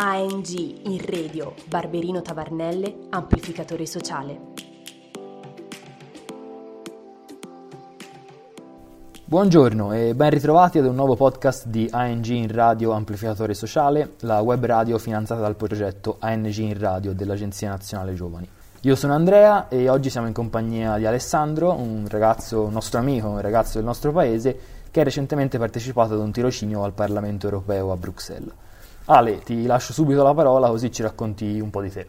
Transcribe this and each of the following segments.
ANG in radio Barberino Tavernelle, amplificatore sociale. Buongiorno e ben ritrovati ad un nuovo podcast di ANG in radio Amplificatore Sociale, la web radio finanziata dal progetto ANG in radio dell'Agenzia Nazionale Giovani. Io sono Andrea e oggi siamo in compagnia di Alessandro, un ragazzo, un nostro amico, un ragazzo del nostro paese che ha recentemente partecipato ad un tirocinio al Parlamento europeo a Bruxelles. Ale, ti lascio subito la parola così ci racconti un po' di te.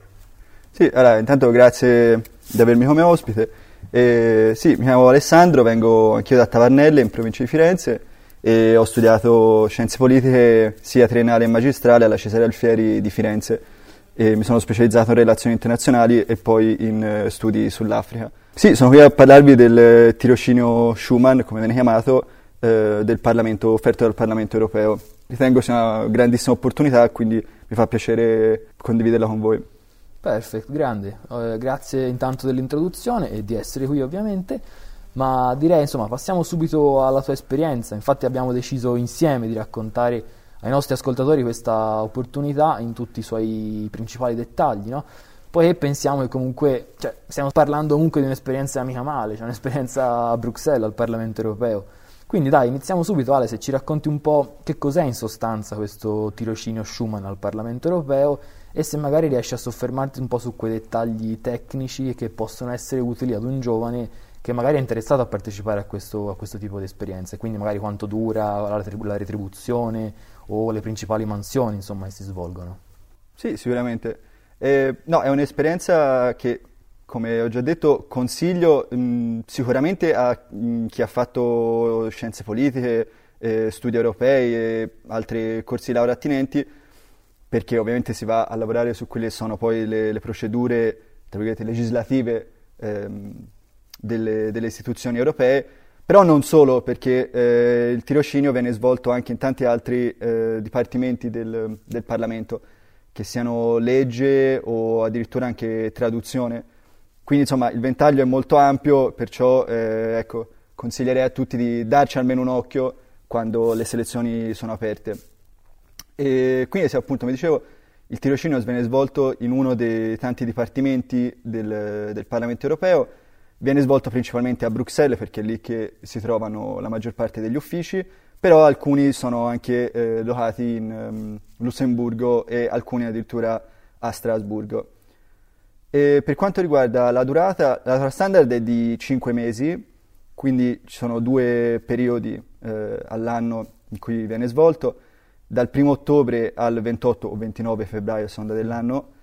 Sì, allora, intanto grazie di avermi come ospite. Eh, sì, mi chiamo Alessandro, vengo anch'io da Tavarnelle, in provincia di Firenze, e ho studiato scienze politiche sia triennale che magistrale alla Cesare Alfieri di Firenze. E mi sono specializzato in relazioni internazionali e poi in uh, studi sull'Africa. Sì, sono qui a parlarvi del tirocinio Schumann, come viene chiamato, uh, del offerto dal Parlamento europeo ritengo sia una grandissima opportunità, quindi mi fa piacere condividerla con voi. Perfetto, grande. Eh, grazie intanto dell'introduzione e di essere qui ovviamente, ma direi insomma passiamo subito alla tua esperienza. Infatti abbiamo deciso insieme di raccontare ai nostri ascoltatori questa opportunità in tutti i suoi principali dettagli, no? Poi pensiamo che comunque, cioè, stiamo parlando comunque di un'esperienza mica male, cioè un'esperienza a Bruxelles, al Parlamento europeo quindi dai, iniziamo subito Ale, se ci racconti un po' che cos'è in sostanza questo tirocinio Schumann al Parlamento europeo e se magari riesci a soffermarti un po' su quei dettagli tecnici che possono essere utili ad un giovane che magari è interessato a partecipare a questo, a questo tipo di esperienze, quindi magari quanto dura la, la retribuzione o le principali mansioni insomma, che si svolgono. Sì, sicuramente. Eh, no, è un'esperienza che come ho già detto, consiglio mh, mm, sicuramente a mh, mm, chi ha fatto scienze politiche, eh, studi europei e altri corsi di laurea attinenti, perché ovviamente si va a lavorare su quelle che sono poi le, le procedure legislative ehm, delle, delle, istituzioni europee, però non solo, perché eh, il tirocinio viene svolto anche in tanti altri eh, dipartimenti del, del Parlamento, che siano legge o addirittura anche traduzione. Quindi insomma il ventaglio è molto ampio, perciò eh, ecco, consiglierei a tutti di darci almeno un occhio quando le selezioni sono aperte. E quindi se appunto mi dicevo il tirocinio viene svolto in uno dei tanti dipartimenti del, del Parlamento europeo, viene svolto principalmente a Bruxelles perché è lì che si trovano la maggior parte degli uffici, però alcuni sono anche eh, locati in um, Lussemburgo e alcuni addirittura a Strasburgo. E per quanto riguarda la durata, la durata standard è di 5 mesi, quindi ci sono due periodi eh, all'anno in cui viene svolto, dal 1 ottobre al 28 o 29 febbraio, seconda dell'anno.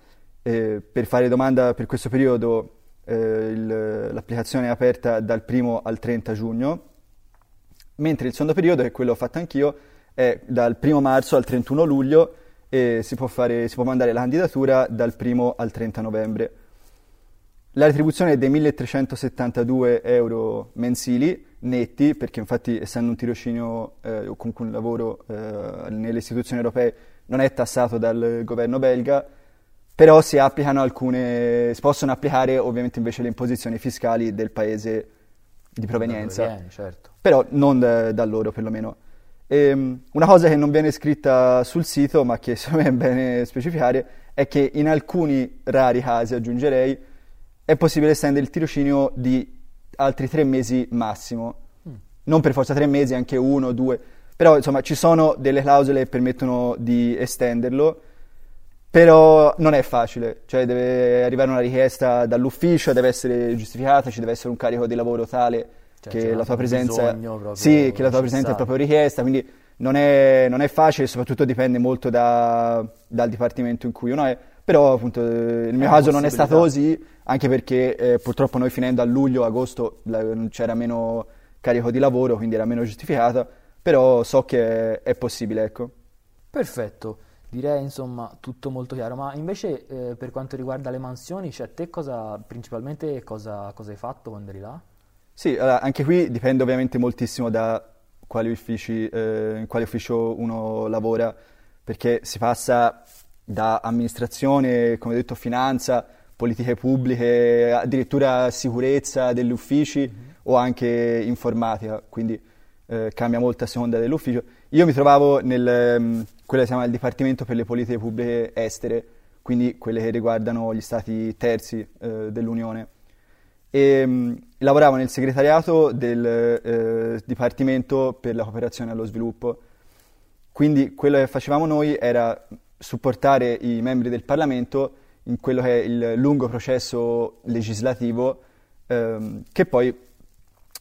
Eh, per fare domanda per questo periodo eh, il, l'applicazione è aperta dal 1 al 30 giugno, mentre il secondo periodo, che è quello che ho fatto anch'io, è dal 1 marzo al 31 luglio e si può, fare, si può mandare la candidatura dal 1 al 30 novembre. La retribuzione è dei 1372 euro mensili netti, perché infatti essendo un tirocinio eh, o comunque un lavoro eh, nelle istituzioni europee non è tassato dal governo belga, però si applicano alcune, si possono applicare ovviamente invece le imposizioni fiscali del paese di provenienza, viene, certo. però non da, da loro perlomeno. E, ehm, una cosa che non viene scritta sul sito, ma che secondo me è bene specificare, è che in alcuni rari casi, aggiungerei, è possibile estendere il tirocinio di altri tre mesi massimo. Mm. Non per forza tre mesi, anche uno, due. Però insomma ci sono delle clausole che permettono di estenderlo, però non è facile, cioè deve arrivare una richiesta dall'ufficio, deve essere giustificata, ci deve essere un carico di lavoro tale cioè, che, la tua, presenza, sì, che la tua presenza è proprio richiesta, quindi non è, non è facile soprattutto dipende molto da, dal dipartimento in cui uno è però appunto nel mio caso non è stato così, anche perché eh, purtroppo noi finendo a luglio, agosto la, c'era meno carico di lavoro, quindi era meno giustificata, però so che è, è possibile, ecco. Perfetto. Direi insomma tutto molto chiaro, ma invece eh, per quanto riguarda le mansioni, cioè te cosa, principalmente cosa, cosa, hai fatto quando eri là? Sì, allora, anche qui dipende ovviamente moltissimo da quali uffici, eh, in quale ufficio uno lavora, perché si passa da amministrazione, come detto, finanza, politiche pubbliche, addirittura sicurezza degli uffici o anche informatica, quindi eh, cambia molto a seconda dell'ufficio. Io mi trovavo nel, mm, quella si chiama il Dipartimento per le politiche pubbliche estere, quindi quelle che riguardano gli stati terzi eh, dell'Unione. E mh, lavoravo nel segretariato del eh, Dipartimento per la cooperazione allo sviluppo. Quindi quello che facevamo noi era supportare i membri del Parlamento in quello che è il lungo processo legislativo ehm, che poi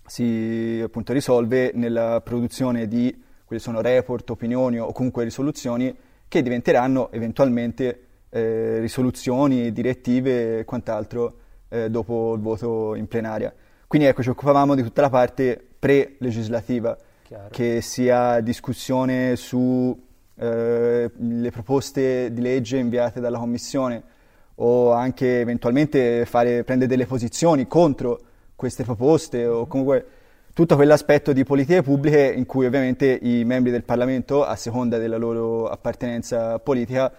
si appunto risolve nella produzione di quelli sono report, opinioni o comunque risoluzioni che diventeranno eventualmente eh, risoluzioni, direttive e quant'altro eh, dopo il voto in plenaria. Quindi ecco, ci occupavamo di tutta la parte pre-legislativa, Chiaro. che sia discussione sulle eh, proposte di legge inviate dalla Commissione o anche eventualmente fare, prendere delle posizioni contro queste proposte o comunque tutto quell'aspetto di politiche pubbliche in cui ovviamente i membri del Parlamento, a seconda della loro appartenenza politica,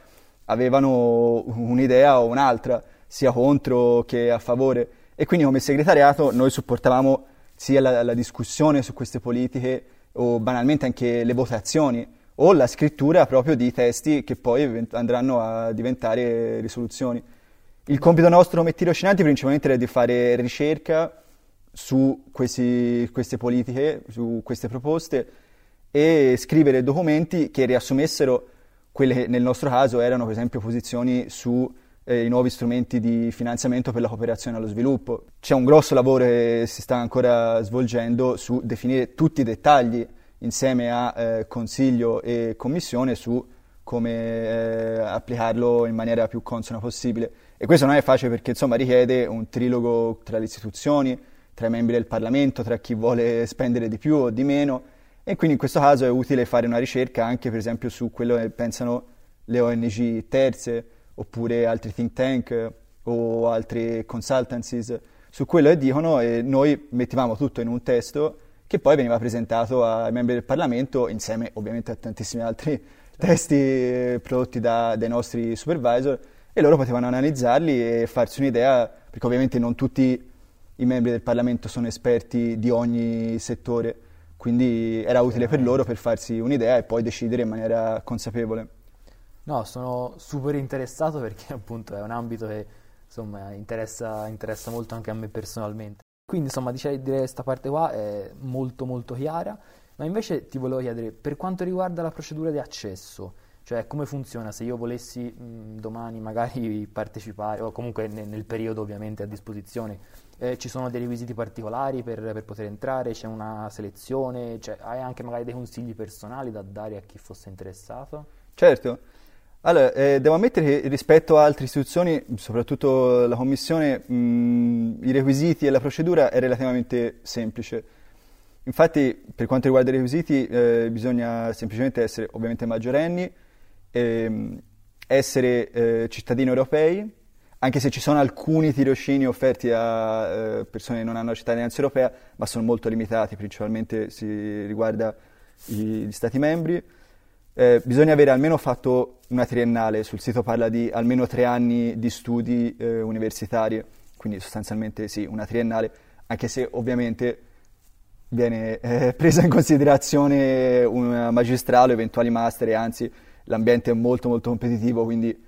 avevano un'idea o un'altra, sia contro che a favore. E quindi come segretariato noi supportavamo sia la, la discussione su queste politiche o banalmente anche le votazioni o la scrittura proprio di testi che poi andranno a diventare risoluzioni. Il compito nostro come tirocinanti principalmente era di fare ricerca su questi, queste politiche, su queste proposte e scrivere documenti che riassumessero quelle che nel nostro caso erano per esempio posizioni sui eh, nuovi strumenti di finanziamento per la cooperazione allo sviluppo. C'è un grosso lavoro che si sta ancora svolgendo su definire tutti i dettagli insieme a eh, Consiglio e Commissione su come eh, applicarlo in maniera più consona possibile. E questo non è facile perché insomma richiede un trilogo tra le istituzioni, tra i membri del Parlamento, tra chi vuole spendere di più o di meno e quindi in questo caso è utile fare una ricerca anche per esempio su quello che pensano le ONG terze oppure altri think tank o altre consultancies su quello che dicono e noi mettevamo tutto in un testo che poi veniva presentato ai membri del Parlamento insieme ovviamente a tantissimi altri testi prodotti da, dai nostri supervisor e loro potevano analizzarli e farsi un'idea perché ovviamente non tutti i membri del Parlamento sono esperti di ogni settore, quindi era utile per loro per farsi un'idea e poi decidere in maniera consapevole. No, sono super interessato perché appunto è un ambito che insomma, interessa, interessa molto anche a me personalmente. Quindi insomma direi che questa parte qua è molto molto chiara, ma invece ti volevo chiedere per quanto riguarda la procedura di accesso, cioè come funziona se io volessi mh, domani magari partecipare o comunque nel, nel periodo ovviamente a disposizione eh, ci sono dei requisiti particolari per, per, poter entrare, c'è una selezione, cioè, hai anche magari dei consigli personali da dare a chi fosse interessato? Certo. Allora, eh, devo ammettere che rispetto a altre istituzioni, soprattutto la Commissione, mh, i requisiti e la procedura è relativamente semplice. Infatti, per quanto riguarda i requisiti, eh, bisogna semplicemente essere ovviamente maggiorenni, ehm, essere eh, cittadini europei, anche se ci sono alcuni tirocini offerti a eh, persone che non hanno la cittadinanza europea, ma sono molto limitati, principalmente si riguarda gli Stati membri. Eh, bisogna avere almeno fatto una triennale, sul sito parla di almeno tre anni di studi eh, universitari, quindi sostanzialmente sì, una triennale, anche se ovviamente viene eh, presa in considerazione una magistrale, eventuali master, anzi l'ambiente è molto molto competitivo, quindi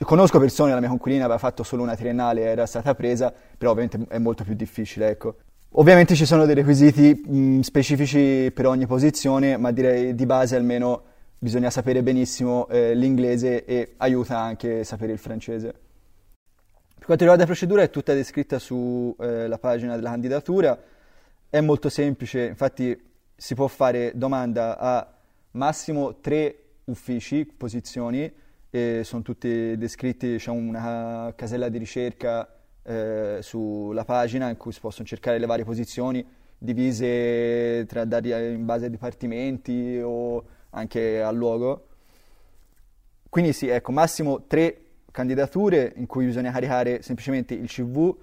Conosco persone, la mia conquilina aveva fatto solo una triennale, era stata presa, però ovviamente è molto più difficile, ecco. Ovviamente ci sono dei requisiti mh, specifici per ogni posizione, ma direi di base almeno bisogna sapere benissimo eh, l'inglese e aiuta anche sapere il francese. Per quanto riguarda la procedura è tutta descritta sulla eh, pagina della candidatura, è molto semplice, infatti si può fare domanda a massimo tre uffici, posizioni, e sono tutti descritti, c'è una casella di ricerca eh, sulla pagina in cui si possono cercare le varie posizioni divise tra, in base ai dipartimenti o anche al luogo. Quindi sì, ecco, massimo tre candidature in cui bisogna caricare semplicemente il CV,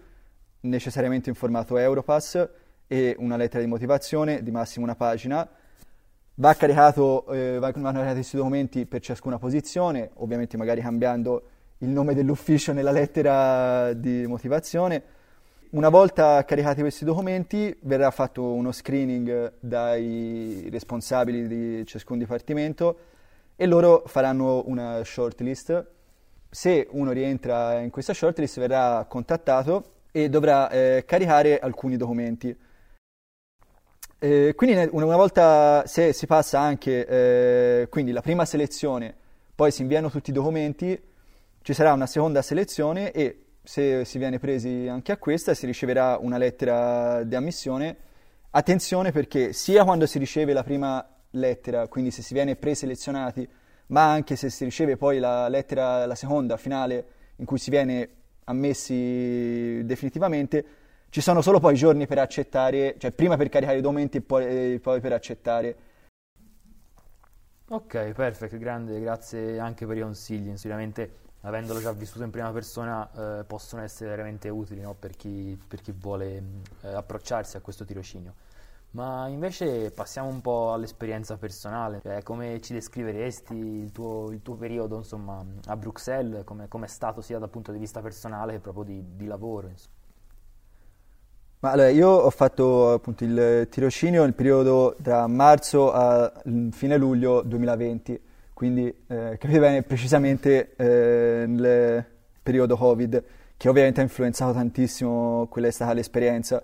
necessariamente in formato Europass, e una lettera di motivazione di massimo una pagina Va caricato, eh, vanno caricati questi documenti per ciascuna posizione, ovviamente magari cambiando il nome dell'ufficio nella lettera di motivazione. Una volta caricati questi documenti verrà fatto uno screening dai responsabili di ciascun dipartimento e loro faranno una shortlist. Se uno rientra in questa shortlist verrà contattato e dovrà eh, caricare alcuni documenti. Eh, quindi una volta se si passa anche eh, la prima selezione, poi si inviano tutti i documenti, ci sarà una seconda selezione e se si viene presi anche a questa si riceverà una lettera di ammissione. Attenzione perché sia quando si riceve la prima lettera, quindi se si viene preselezionati, ma anche se si riceve poi la lettera, la seconda finale, in cui si viene ammessi definitivamente, ci sono solo poi giorni per accettare, cioè prima per caricare i documenti e poi, poi per accettare. Ok, perfetto, grande, grazie anche per i consigli, sicuramente avendolo già vissuto in prima persona eh, possono essere veramente utili no? per, chi, per, chi, vuole eh, approcciarsi a questo tirocinio. Ma invece passiamo un po' all'esperienza personale, cioè come ci descriveresti il tuo, il tuo periodo insomma, a Bruxelles, come è stato sia dal punto di vista personale che proprio di, di lavoro? Ma allora, io ho fatto appunto il tirocinio nel periodo tra marzo a fine luglio 2020, quindi eh, capite bene precisamente eh, nel periodo Covid, che ovviamente ha influenzato tantissimo quella è stata l'esperienza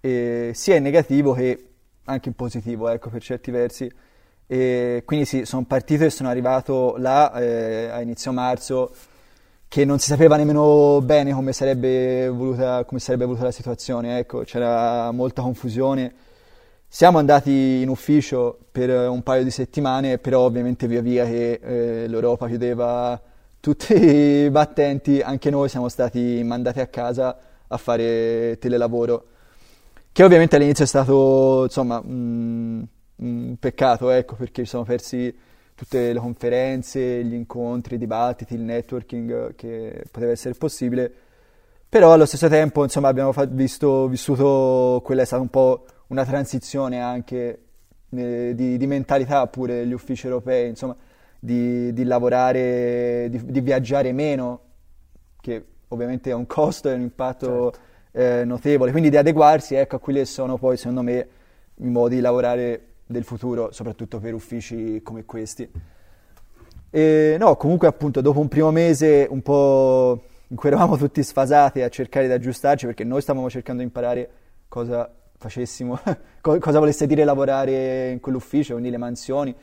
e sia in negativo che anche in positivo, ecco, per certi versi. E quindi sì, sono partito e sono arrivato là eh, a inizio marzo che non si sapeva nemmeno bene come sarebbe voluta, come sarebbe voluta la situazione, ecco, c'era molta confusione. Siamo andati in ufficio per un paio di settimane, però ovviamente via via che eh, l'Europa chiudeva tutti i battenti, anche noi siamo stati mandati a casa a fare telelavoro che ovviamente all'inizio è stato insomma un, un peccato, ecco, perché ci siamo persi tutte le conferenze, gli incontri, i dibattiti, il networking che poteva essere possibile, però allo stesso tempo insomma abbiamo fa- visto, vissuto, quella è stata un po' una transizione anche eh, di, di, mentalità pure degli uffici europei, insomma di, di lavorare, di, di, viaggiare meno, che ovviamente ha un costo e un impatto... Certo eh, notevole, quindi di adeguarsi ecco, a quelli che sono poi secondo me i modi di lavorare del futuro, soprattutto per uffici come questi. E, no, comunque appunto dopo un primo mese un po' in cui eravamo tutti sfasati a cercare di aggiustarci perché noi stavamo cercando di imparare cosa facessimo, cosa volesse dire lavorare in quell'ufficio, quindi le mansioni.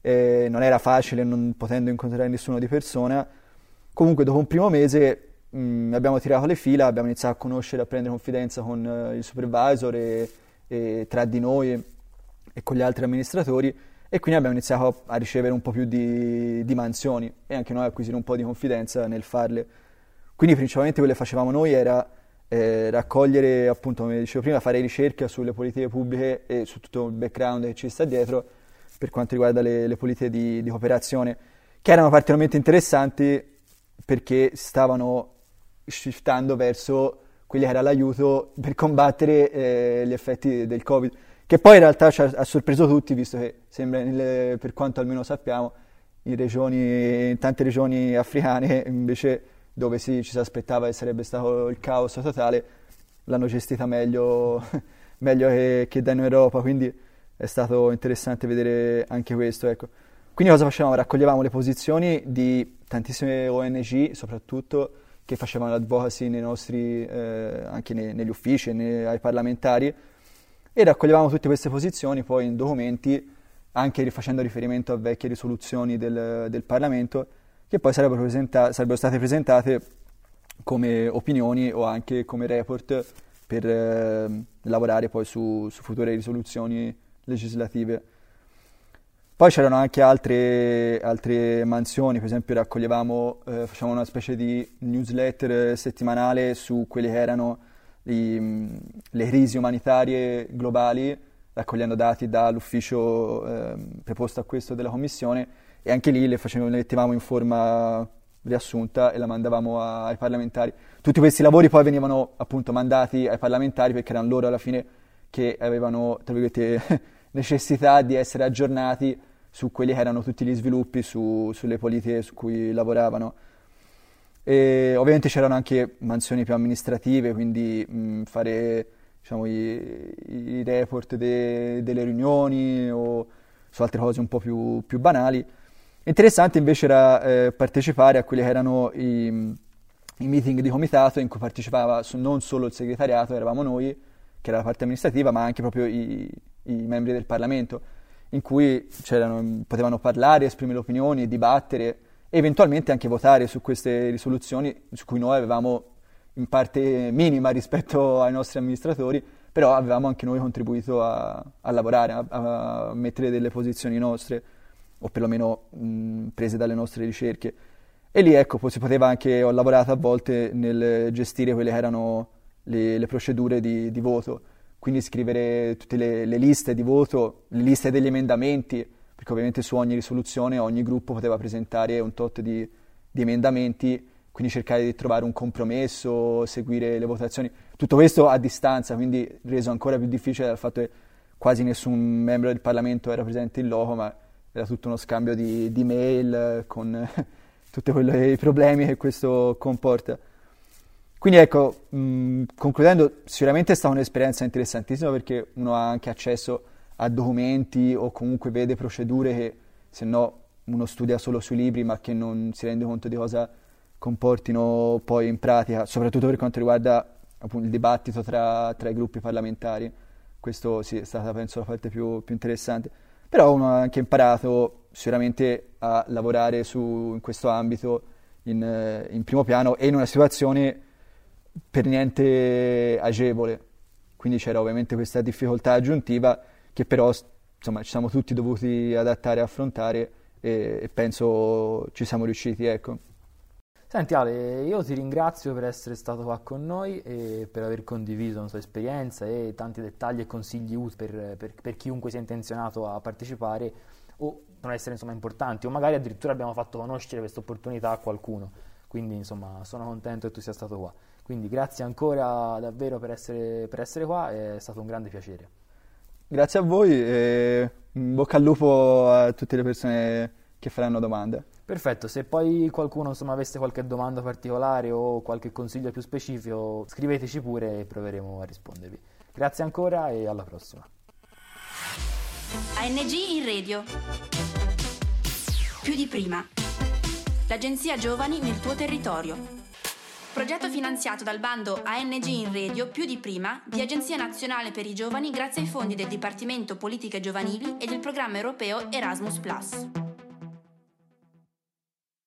E non era facile non potendo incontrare nessuno di persona. Comunque dopo un primo mese mh, mm, abbiamo tirato le fila, abbiamo iniziato a conoscere, a prendere confidenza con uh, il supervisor e, e, tra di noi e, e, con gli altri amministratori e quindi abbiamo iniziato a, ricevere un po' più di, di, mansioni e anche noi acquisire un po' di confidenza nel farle. Quindi principalmente quello che facevamo noi era eh, raccogliere, appunto, come dicevo prima, fare ricerca sulle politiche pubbliche e su tutto il background che ci sta dietro per quanto riguarda le, le politiche di, di cooperazione, che erano particolarmente interessanti perché stavano shiftando verso quelli che era l'aiuto per combattere eh, gli effetti del Covid, che poi in realtà ci ha, ha sorpreso tutti, visto che sembra, nelle, per quanto almeno sappiamo, in, regioni, in tante regioni africane, invece dove si, ci si aspettava che sarebbe stato il caos totale, l'hanno gestita meglio, meglio che, che, da in Europa, quindi è stato interessante vedere anche questo. Ecco. Quindi cosa facevamo? Raccoglievamo le posizioni di tantissime ONG, soprattutto, che facevano l'advocacy nei nostri, eh, anche nei, negli uffici, nei, ai parlamentari, e raccoglievamo tutte queste posizioni poi in documenti, anche facendo riferimento a vecchie risoluzioni del, del Parlamento, che poi sarebbero, presenta- sarebbero, state presentate come opinioni o anche come report per eh, lavorare poi su, su future risoluzioni legislative. Poi c'erano anche altre, altre mansioni, per esempio raccoglievamo, eh, facevamo una specie di newsletter settimanale su quelle che erano i, le crisi umanitarie globali, raccogliendo dati dall'ufficio eh, preposto a questo della Commissione e anche lì le, facevamo, le mettevamo in forma riassunta e la mandavamo a, ai parlamentari. Tutti questi lavori poi venivano appunto mandati ai parlamentari perché erano loro alla fine che avevano, tra necessità di essere aggiornati su quelli che erano tutti gli sviluppi, su, sulle politiche su cui lavoravano. E ovviamente c'erano anche mansioni più amministrative, quindi mh, fare diciamo, i, i, report de, delle riunioni o su altre cose un po' più, più banali. Interessante invece era eh, partecipare a quelli che erano i, i, meeting di comitato in cui partecipava non solo il segretariato, eravamo noi, che era la parte amministrativa, ma anche proprio i, i membri del Parlamento, in cui potevano parlare, esprimere opinioni, dibattere e eventualmente anche votare su queste risoluzioni su cui noi avevamo in parte minima rispetto ai nostri amministratori, però avevamo anche noi contribuito a, a lavorare, a, a, mettere delle posizioni nostre, o perlomeno mh, prese dalle nostre ricerche. E lì ecco, si poteva anche, ho lavorato a volte nel gestire quelle che erano le, le procedure di, di, voto, quindi scrivere tutte le, le liste di voto, le liste degli emendamenti, perché ovviamente su ogni risoluzione ogni gruppo poteva presentare un tot di, di emendamenti quindi cercare di trovare un compromesso, seguire le votazioni, tutto questo a distanza, quindi reso ancora più difficile dal fatto che quasi nessun membro del Parlamento era presente in loco, ma era tutto uno scambio di, di mail con tutti i problemi che questo comporta. Quindi ecco, mh, concludendo, sicuramente è stata un'esperienza interessantissima perché uno ha anche accesso a documenti o comunque vede procedure che se no uno studia solo sui libri ma che non si rende conto di cosa comportino poi in pratica, soprattutto per quanto riguarda appunto, il dibattito tra, tra, i gruppi parlamentari. Questo sì, è stata penso la parte più, più, interessante. Però uno ha anche imparato sicuramente a lavorare su, in questo ambito in, in primo piano e in una situazione per niente agevole. Quindi c'era ovviamente questa difficoltà aggiuntiva che però insomma, ci siamo tutti dovuti adattare e affrontare e, e penso ci siamo riusciti. Ecco. Senti Ale, io ti ringrazio per essere stato qua con noi e per aver condiviso la tua esperienza e tanti dettagli e consigli utili per, per, per, chiunque sia intenzionato a partecipare o non essere insomma importanti o magari addirittura abbiamo fatto conoscere questa opportunità a qualcuno. Quindi insomma sono contento che tu sia stato qua. Quindi grazie ancora davvero per essere, per essere qua, è stato un grande piacere. Grazie a voi e bocca al lupo a tutte le persone che faranno domande. Perfetto, se poi qualcuno insomma, avesse qualche domanda particolare o qualche consiglio più specifico, scriveteci pure e proveremo a rispondervi. Grazie ancora e alla prossima. ANG in radio. Più di prima. L'agenzia Giovani nel tuo territorio. Progetto finanziato dal bando ANG in Radio più di prima di Agenzia Nazionale per i Giovani grazie ai fondi del Dipartimento Politiche Giovanili e del programma europeo Erasmus ⁇